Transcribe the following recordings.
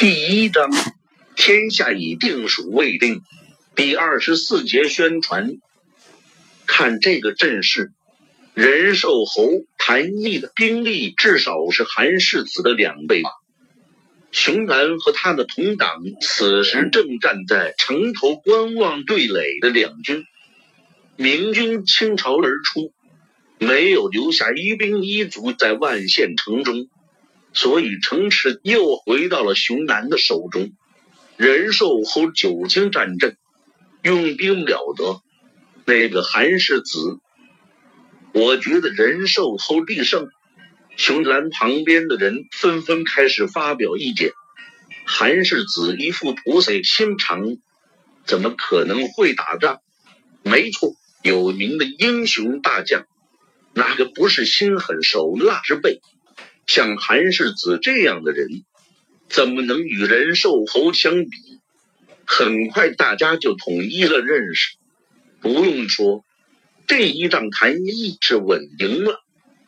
第一章，天下已定属未定。第二十四节宣传。看这个阵势，仁寿侯谭毅的兵力至少是韩世子的两倍吧。熊兰和他的同党此时正站在城头观望对垒的两军。明军倾巢而出，没有留下一兵一卒在万县城中。所以城池又回到了熊男的手中。仁寿侯久经战阵，用兵了得。那个韩世子，我觉得仁寿侯必胜。熊兰旁边的人纷纷开始发表意见。韩世子一副菩萨心肠，怎么可能会打仗？没错，有名的英雄大将，哪个不是心狠手辣之辈？像韩世子这样的人，怎么能与仁寿侯相比？很快大家就统一了认识。不用说，这一仗谭毅是稳赢了。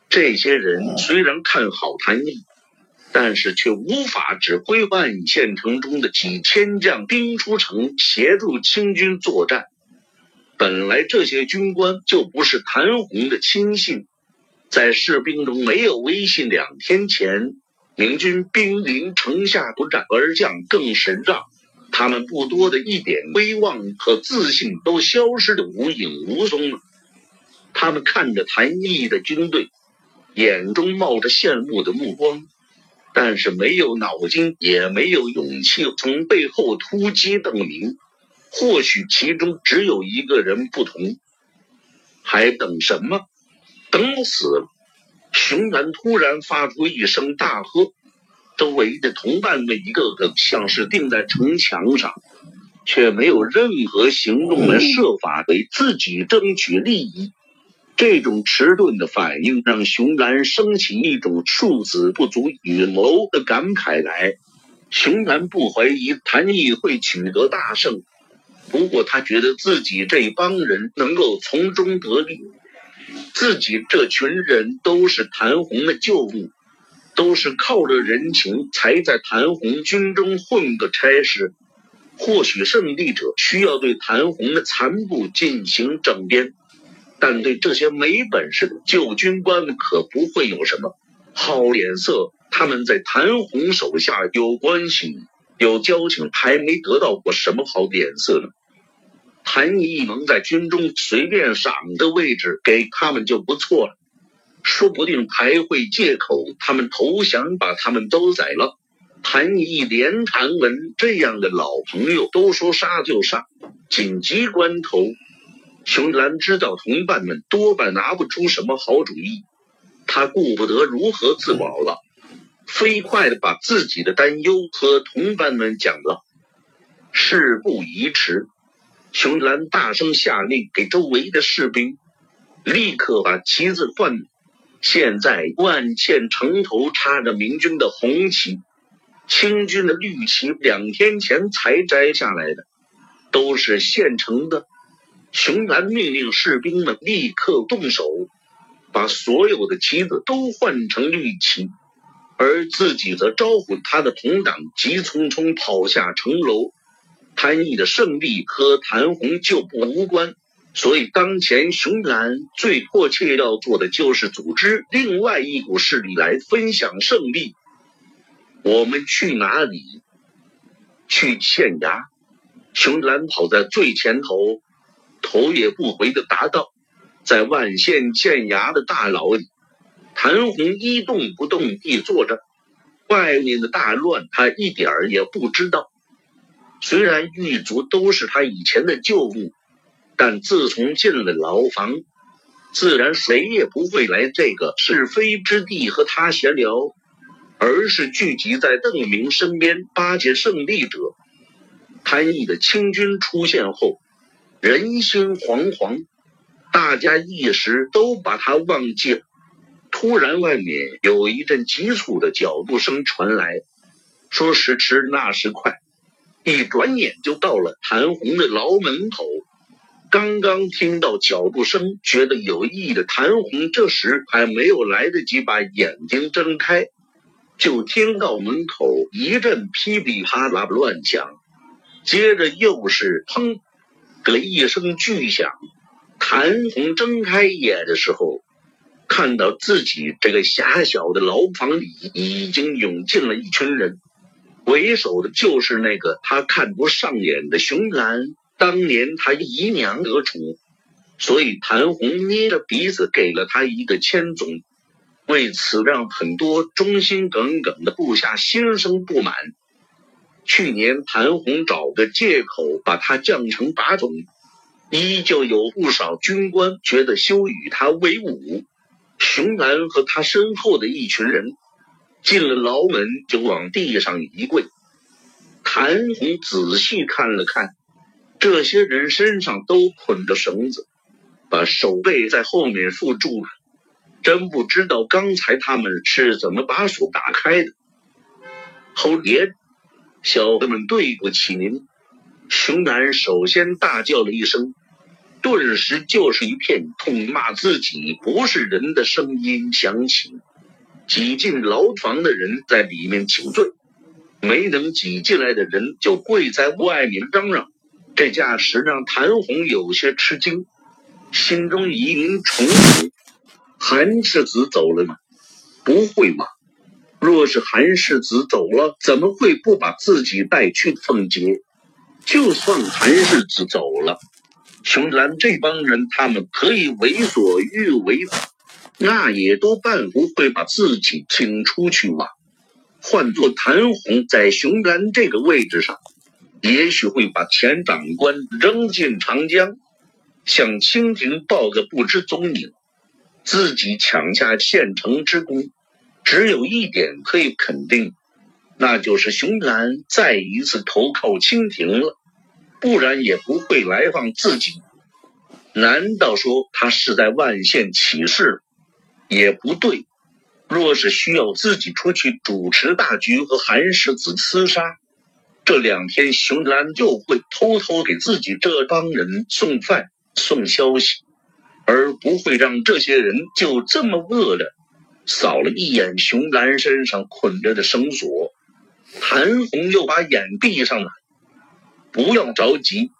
这些人虽然看好谭毅，但是却无法指挥万县城中的几千将兵出城协助清军作战。本来这些军官就不是谭红的亲信。在士兵中没有威信。两天前，明军兵临城下不战而降，更神让，他们不多的一点威望和自信都消失的无影无踪了。他们看着谭毅的军队，眼中冒着羡慕的目光，但是没有脑筋，也没有勇气从背后突击邓明。或许其中只有一个人不同，还等什么？等死了！熊然突然发出一声大喝，周围的同伴们一个个像是钉在城墙上，却没有任何行动来设法为自己争取利益。这种迟钝的反应让熊然升起一种庶子不足与谋的感慨来。熊然不怀疑谭毅会取得大胜，不过他觉得自己这帮人能够从中得利。自己这群人都是谭红的旧部，都是靠着人情才在谭红军中混个差事。或许胜利者需要对谭红的残部进行整编，但对这些没本事的旧军官们可不会有什么好脸色。他们在谭红手下有关系、有交情，还没得到过什么好脸色呢。谭毅能在军中随便赏个位置给他们就不错了，说不定还会借口他们投降把他们都宰了。谭毅连谭文这样的老朋友都说杀就杀，紧急关头，熊兰知道同伴们多半拿不出什么好主意，他顾不得如何自保了，飞快的把自己的担忧和同伴们讲了。事不宜迟。熊兰大声下令给周围的士兵，立刻把旗子换。现在万县城头插着明军的红旗，清军的绿旗两天前才摘下来的，都是现成的。熊兰命令士兵们立刻动手，把所有的旗子都换成绿旗，而自己则招呼他的同党，急匆匆跑下城楼。谭毅的胜利和谭红旧部无关，所以当前熊兰最迫切要做的就是组织另外一股势力来分享胜利。我们去哪里？去县衙。熊兰跑在最前头，头也不回的答道：“在万县县衙的大牢里。”谭红一动不动地坐着，外面的大乱他一点儿也不知道。虽然狱卒都是他以前的旧部，但自从进了牢房，自然谁也不会来这个是非之地和他闲聊，而是聚集在邓明身边巴结胜利者。谭毅的清军出现后，人心惶惶，大家一时都把他忘记了。突然，外面有一阵急促的脚步声传来，说时迟，那时快。一转眼就到了谭红的牢门口，刚刚听到脚步声，觉得有意的谭红这时还没有来得及把眼睛睁开，就听到门口一阵噼里啪啦乱响，接着又是砰的一声巨响。谭红睁开眼的时候，看到自己这个狭小的牢房里已经涌进了一群人，为首的就是那个他看不上眼的熊兰。当年他姨娘得宠，所以谭红捏着鼻子给了他一个千总。为此，让很多忠心耿耿的部下心生不满。去年，谭红找个借口把他降成把总，依旧有不少军官觉得羞与他为伍。熊兰和他身后的一群人进了牢门，就往地上一跪。谭红仔细看了看，这些人身上都捆着绳子，把手背在后面缚住了。真不知道刚才他们是怎么把手打开的。侯爷，小的们对不起您。熊男首先大叫了一声，顿时就是一片痛骂自己不是人的声音响起。挤进牢房的人在里面请罪，没能挤进来的人就跪在外面嚷嚷。这架势让谭红有些吃惊，心中疑云重重。韩世子走了吗？不会吧！若是韩世子走了，怎么会不把自己带去凤节？就算韩世子走了，熊兰这帮人他们可以为所欲为，那也都办不会把自己请出去吧？换做谭红在熊兰这个位置上，也许会把钱长官扔进长江，向清廷报个不知踪影。自己抢下县城之功，只有一点可以肯定，那就是熊兰再一次投靠清廷了，不然也不会来访自己。难道说他是在万县起事？也不对。若是需要自己出去主持大局和韩世子厮杀，这两天熊兰就会偷偷给自己这帮人送饭、送消息。而不会让这些人就这么饿着。扫了一眼熊兰身上捆着的绳索，谭红又把眼闭上了。不要着急，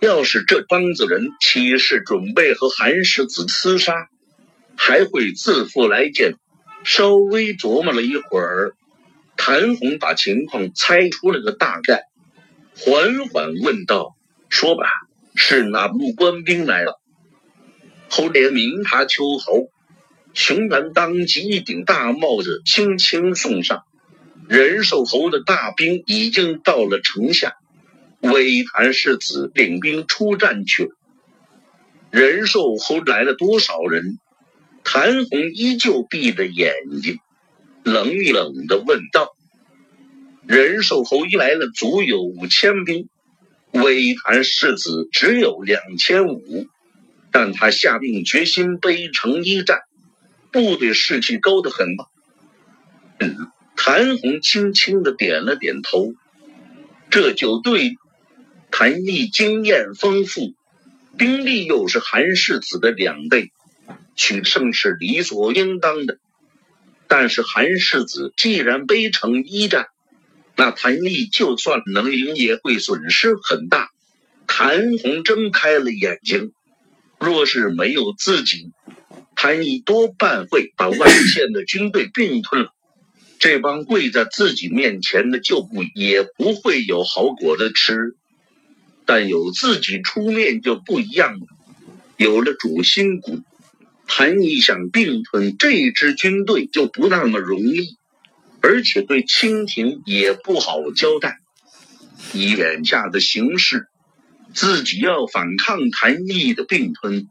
要是这帮子人起誓准备和韩世子厮杀，还会自负来见。稍微琢磨了一会儿，谭红把情况猜出了个大概，缓缓问道：“说吧，是哪路官兵来了？”后连明察秋毫，熊兰当即一顶大帽子轻轻送上。仁寿侯的大兵已经到了城下，魏谭世子领兵出战去了。仁寿侯来了多少人？谭红依旧闭着眼睛，冷冷的问道：“仁寿侯一来了，足有五千兵，魏谭世子只有两千五。”但他下定决心背城一战，部队士气高得很吧？嗯，谭红轻轻的点了点头。这就对，谭毅经验丰富，兵力又是韩世子的两倍，取胜是理所应当的。但是韩世子既然背城一战，那谭毅就算能赢，也会损失很大。谭红睁开了眼睛。若是没有自己，谭毅多半会把万县的军队并吞了。这帮跪在自己面前的旧部也不会有好果子吃。但有自己出面就不一样了，有了主心骨，谭毅想并吞这支军队就不那么容易，而且对清廷也不好交代。以眼下的形势。自己要反抗谭毅的并吞，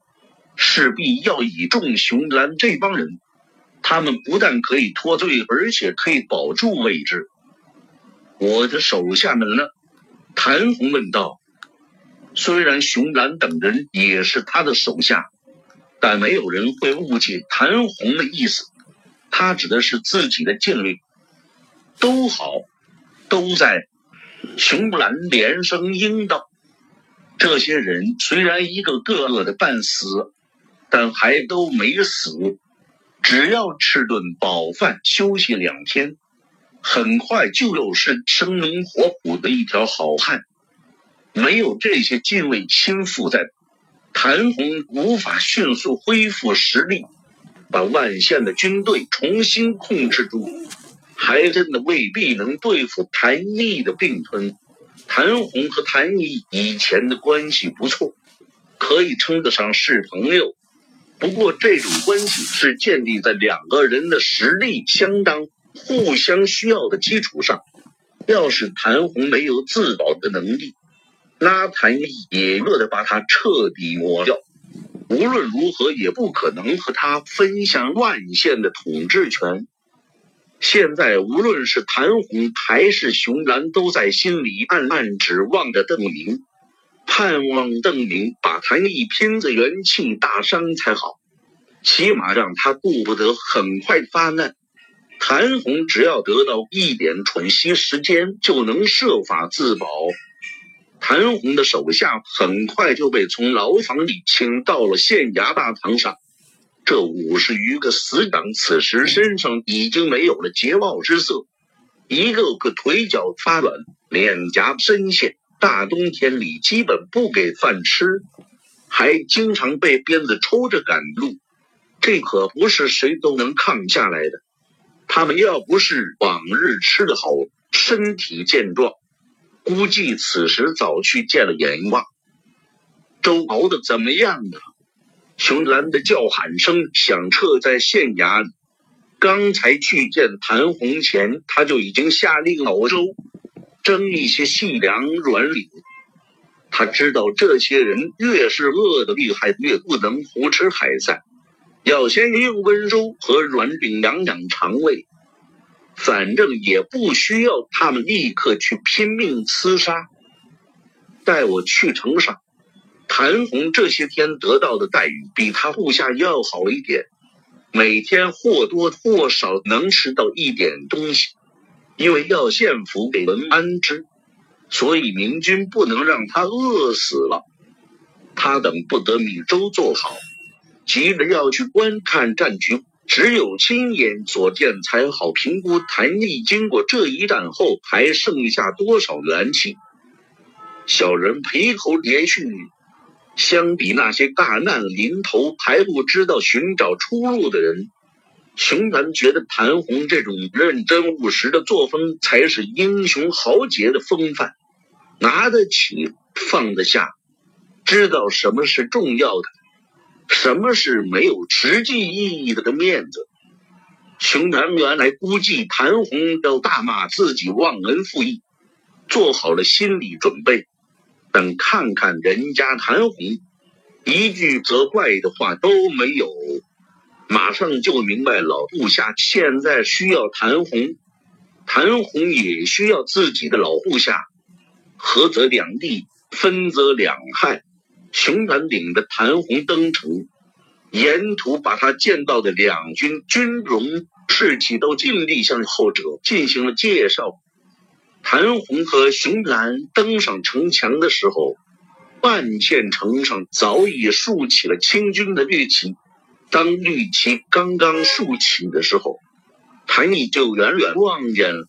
势必要倚重熊兰这帮人。他们不但可以脱罪，而且可以保住位置。我的手下们呢？谭红问道。虽然熊兰等人也是他的手下，但没有人会误解谭红的意思。他指的是自己的禁律。都好，都在。熊兰连声应道。这些人虽然一个个饿的半死，但还都没死。只要吃顿饱饭，休息两天，很快就又是生龙活虎的一条好汉。没有这些禁卫亲附在，谭红无法迅速恢复实力，把万县的军队重新控制住，还真的未必能对付谭毅的并吞。谭红和谭毅以前的关系不错，可以称得上是朋友。不过这种关系是建立在两个人的实力相当、互相需要的基础上。要是谭红没有自保的能力，拉谭也乐得把他彻底抹掉。无论如何，也不可能和他分享万县的统治权。现在，无论是谭红还是熊兰，都在心里暗暗指望着邓明，盼望邓明把谭毅拼子元气大伤才好，起码让他顾不得很快发难。谭红只要得到一点喘息时间，就能设法自保。谭红的手下很快就被从牢房里请到了县衙大堂上。这五十余个死党此时身上已经没有了桀骜之色，一个个腿脚发软，脸颊深陷。大冬天里基本不给饭吃，还经常被鞭子抽着赶路，这可不是谁都能抗下来的。他们要不是往日吃得好，身体健壮。估计此时早去见了阎王。粥熬的怎么样了？熊兰的叫喊声响彻在县衙里。刚才去见谭红前，他就已经下令熬粥，蒸一些细粮软饼。他知道这些人越是饿得厉害，越不能胡吃海塞，要先用温粥和软饼养养肠胃。反正也不需要他们立刻去拼命厮杀。带我去城上。谭红这些天得到的待遇比他部下要好一点，每天或多或少能吃到一点东西。因为要献俘给文安之，所以明军不能让他饿死了。他等不得米粥做好，急着要去观看战局。只有亲眼所见才好评估谭毅经过这一战后还剩下多少元气。小人陪侯连续，相比那些大难临头还不知道寻找出路的人，熊楠觉得谭红这种认真务实的作风才是英雄豪杰的风范，拿得起放得下，知道什么是重要的。什么是没有实际意义的个面子？熊楠原来估计谭红要大骂自己忘恩负义，做好了心理准备，等看看人家谭红，一句责怪的话都没有，马上就明白老部下现在需要谭红，谭红也需要自己的老部下，合则两利，分则两害。熊楠领着谭红登城，沿途把他见到的两军军容士气都尽力向后者进行了介绍。谭红和熊楠登上城墙的时候，万县城上早已竖起了清军的绿旗。当绿旗刚刚竖起的时候，谭毅就远远望见了，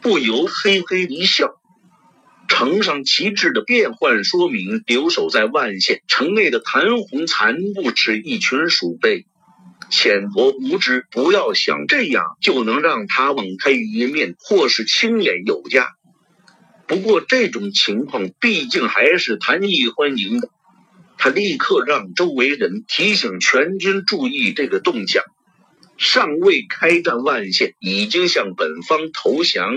不由嘿嘿一笑。城上旗帜的变换，说明留守在万县城内的谭红残不止一群鼠辈，浅薄无知。不要想这样就能让他网开一面，或是亲眼有加。不过这种情况毕竟还是谭毅欢迎的。他立刻让周围人提醒全军注意这个动向。尚未开战，万县已经向本方投降。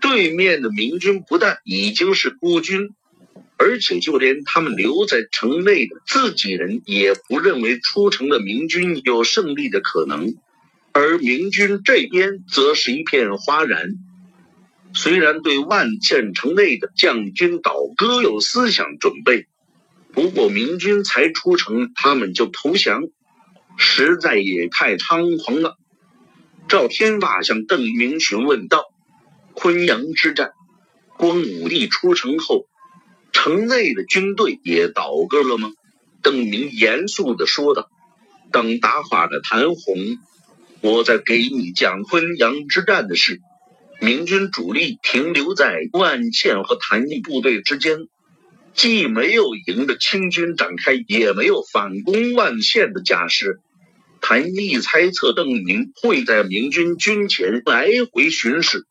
对面的明军不但已经是孤军，而且就连他们留在城内的自己人也不认为出城的明军有胜利的可能，而明军这边则是一片哗然。虽然对万县城内的将军倒戈有思想准备，不过明军才出城，他们就投降，实在也太猖狂了。赵天霸向邓明询问道。昆阳之战，光武帝出城后，城内的军队也倒戈了吗？邓明严肃地说道。等打垮了谭红，我再给你讲昆阳之战的事。明军主力停留在万县和谭毅部队之间，既没有迎着清军展开，也没有反攻万县的架势。谭毅猜测邓明会在明军军前来回巡视，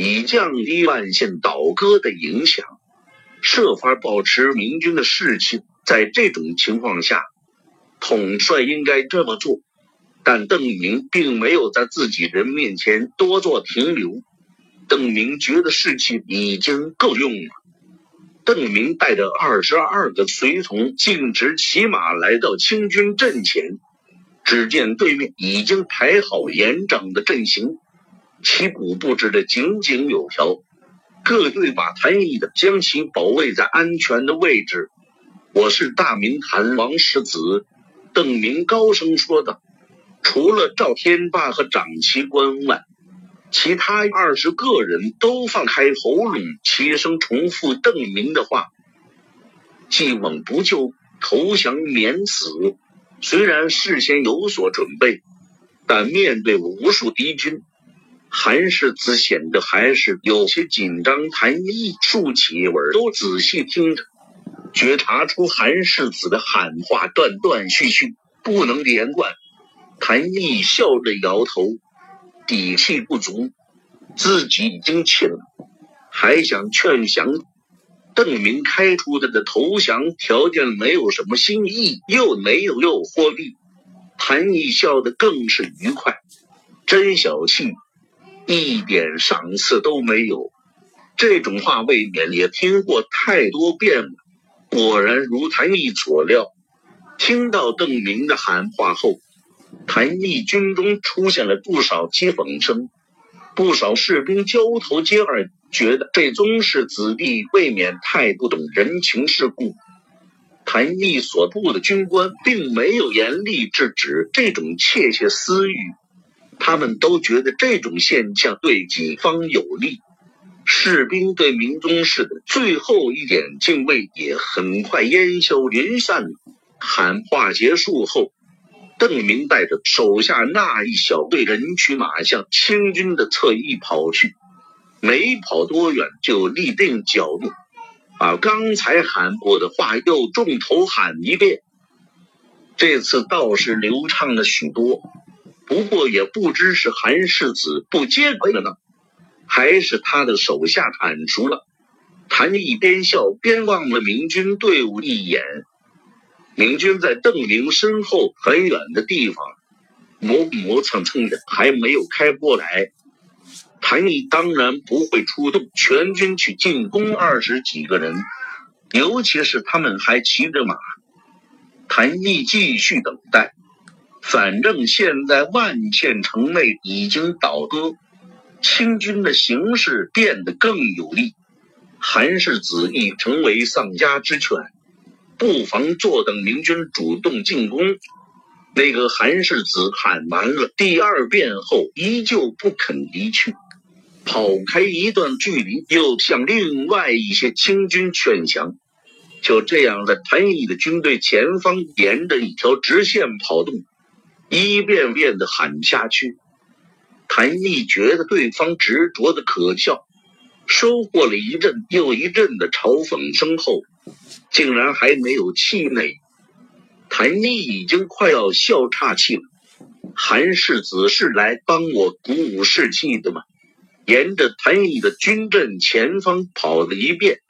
以降低万县倒戈的影响，设法保持明军的士气。在这种情况下，统帅应该这么做。但邓明并没有在自己人面前多做停留。邓明觉得士气已经够用了。邓明带着二十二个随从径直骑马来到清军阵前，只见对面已经排好严整的阵型，旗鼓布置的井井有条，各队把谭毅的将其保卫在安全的位置。我是大明谭王世子，邓明高声说道。除了赵天霸和长旗官外。其他二十个人都放开喉咙，齐声重复邓明的话：“既往不咎，投降免死。”虽然事先有所准备，但面对无数敌军，韩世子显得还是有些紧张。谭毅竖起耳朵仔细听着，觉察出韩世子的喊话断断续续，不能连贯。谭毅笑着摇头。底气不足，自己已经气了，还想劝降。邓明开出的的投降条件没有什么新意，又没有诱惑力。谭毅笑得更是愉快，真小气，一点赏赐都没有。这种话未免也听过太多遍了。果然如谭毅所料，听到邓明的喊话后。谭毅军中出现了不少讥讽声，不少士兵交头接耳，觉得这宗室子弟未免太不懂人情世故。谭毅所部的军官并没有严厉制止这种窃窃私语，他们都觉得这种现象对己方有利。士兵对明宗室的最后一点敬畏也很快烟消云散。喊话结束后。邓明带着手下那一小队人驱马向清军的侧翼跑去，没跑多远就立定脚步，把刚才喊过的话又重头喊一遍。这次倒是流畅了许多，不过也不知是韩世子不接轨了呢，还是他的手下坦熟了。谭毅边笑边望了明军队伍一眼。明军在邓明身后很远的地方，磨磨蹭蹭的，还没有开过来。谭毅当然不会出动全军去进攻二十几个人，尤其是他们还骑着马。谭毅继续等待，反正现在万县城内已经倒戈，清军的形势变得更有利，韩世子已成为丧家之犬。不妨坐等明军主动进攻。那个韩世子喊完了第二遍后，依旧不肯离去，跑开一段距离，又向另外一些清军劝降。就这样，在谭毅的军队前方，沿着一条直线跑动，一遍遍的喊下去。谭毅觉得对方执着的可笑，收获了一阵又一阵的嘲讽声后。竟然还没有气馁，谭毅已经快要笑岔气了。韩世子是来帮我鼓舞士气的吗？沿着谭毅的军阵前方跑了一遍，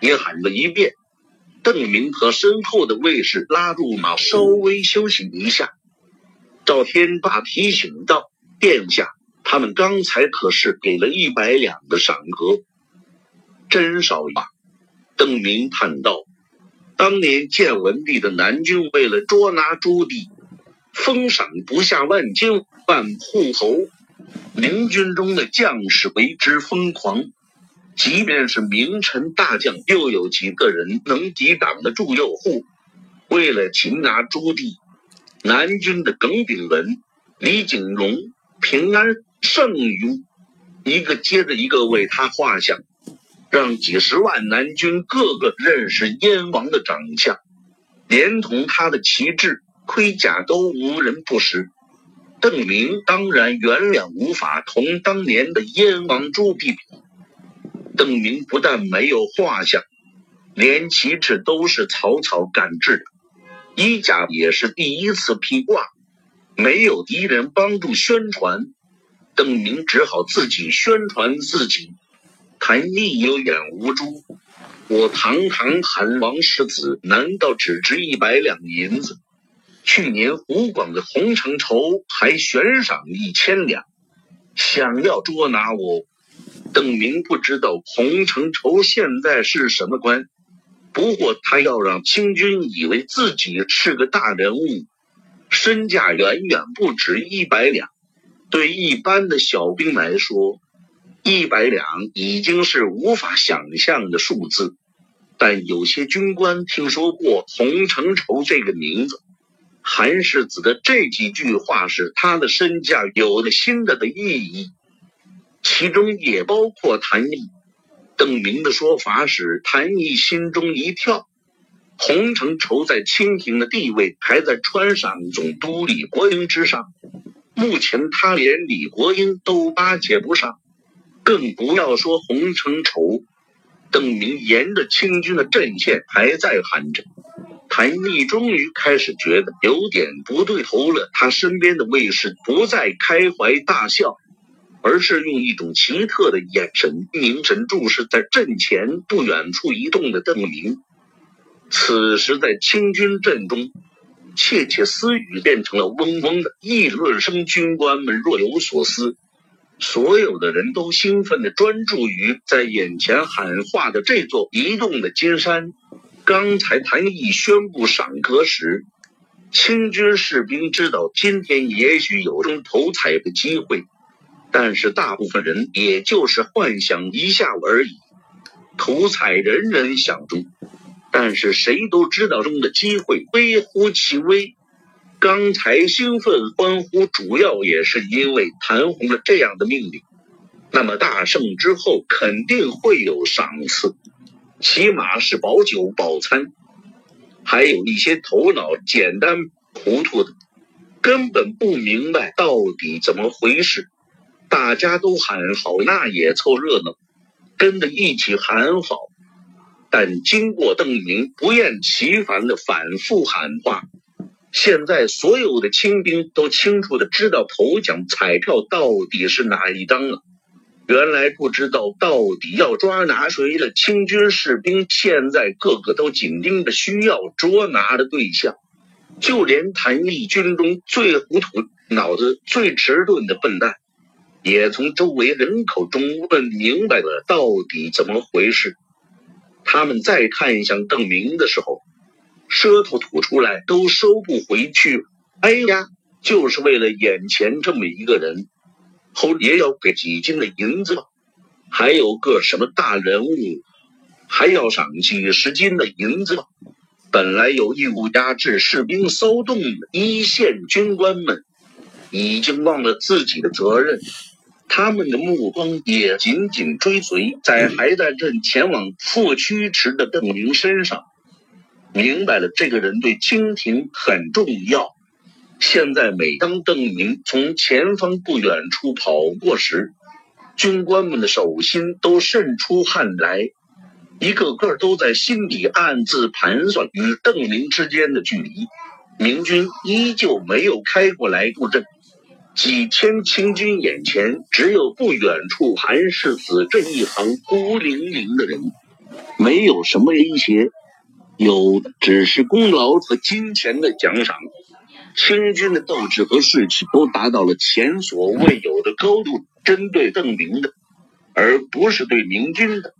也喊了一遍。邓明和身后的卫士拉住马，稍微休息一下。赵天霸提醒道：“殿下，他们刚才可是给了一百两的赏格，真少呀。”邓明叹道。当年建文帝的南军为了捉拿朱棣，封赏不下万金万户侯，明军中的将士为之疯狂。即便是名臣大将，又有几个人能抵挡得住诱惑？为了擒拿朱棣，南军的耿炳文、李景隆、平安、盛庸，一个接着一个为他画像。让几十万南军个个认识燕王的长相，连同他的旗帜、盔甲都无人不识。邓明当然原谅无法同当年的燕王朱棣比。邓明不但没有画像，连旗帜都是草草赶制的，衣甲也是第一次披挂，没有敌人帮助宣传，邓明只好自己宣传自己。谭毅有眼无珠，我堂堂韩王世子，难道只值一百两银子？去年湖广的洪承畴还悬赏一千两，想要捉拿我。邓明不知道洪承畴现在是什么官，不过他要让清军以为自己是个大人物，身价远远不止一百两。对一般的小兵来说，一百两已经是无法想象的数字。但有些军官听说过洪承畴这个名字。韩世子的这几句话使他的身价有了新的的意义，其中也包括谭毅。邓明的说法使谭毅心中一跳。洪承畴在清廷的地位还在川陕总督李国英之上，目前他连李国英都巴结不上，更不要说洪承畴。邓明沿着清军的阵线还在喊着。谭毅终于开始觉得有点不对头了。他身边的卫士不再开怀大笑，而是用一种奇特的眼神凝神注视在阵前不远处移动的邓明。此时，在清军阵中，窃窃私语变成了嗡嗡的议论声。军官们若有所思，所有的人都兴奋地专注于在眼前喊话的这座移动的金山。刚才谭毅宣布赏格时，清军士兵知道今天也许有中头彩的机会，但是大部分人也就是幻想一下而已。图彩人人想中，但是谁都知道中的机会微乎其微。刚才兴奋欢呼，主要也是因为谭红了这样的命令。那么大胜之后，肯定会有赏赐。起码是保酒保餐，还有一些头脑简单糊涂的，根本不明白到底怎么回事。大家都喊好，那也凑热闹，跟着一起喊好。但经过邓明不厌其烦的反复喊话，现在所有的清兵都清楚的知道头奖彩票到底是哪一张了。原来不知道到底要抓拿谁的清军士兵，现在个个都紧盯着需要捉拿的对象，就连谭毅军中最糊涂、脑子最迟钝的笨蛋，也从周围人口中问明白了到底怎么回事。他们再看向邓明的时候，舌头吐出来都收不回去。哎呀，就是为了眼前这么一个人。后也要给几斤的银子，还有个什么大人物，还要赏几十斤的银子。本来有义务压制士兵骚动的一线军官们，已经忘了自己的责任，他们的目光也紧紧追随在还在阵前往霍曲池的邓明身上，明白了这个人对清廷很重要。现在，每当邓明从前方不远处跑过时，军官们的手心都渗出汗来，一个个都在心底暗自盘算与邓明之间的距离。明军依旧没有开过来布阵，几千清军眼前只有不远处韩世子这一行孤零零的人，没有什么威胁，有的只是功劳和金钱的奖赏。清军的斗志和士气都达到了前所未有的高度，针对邓明的，而不是对明军的。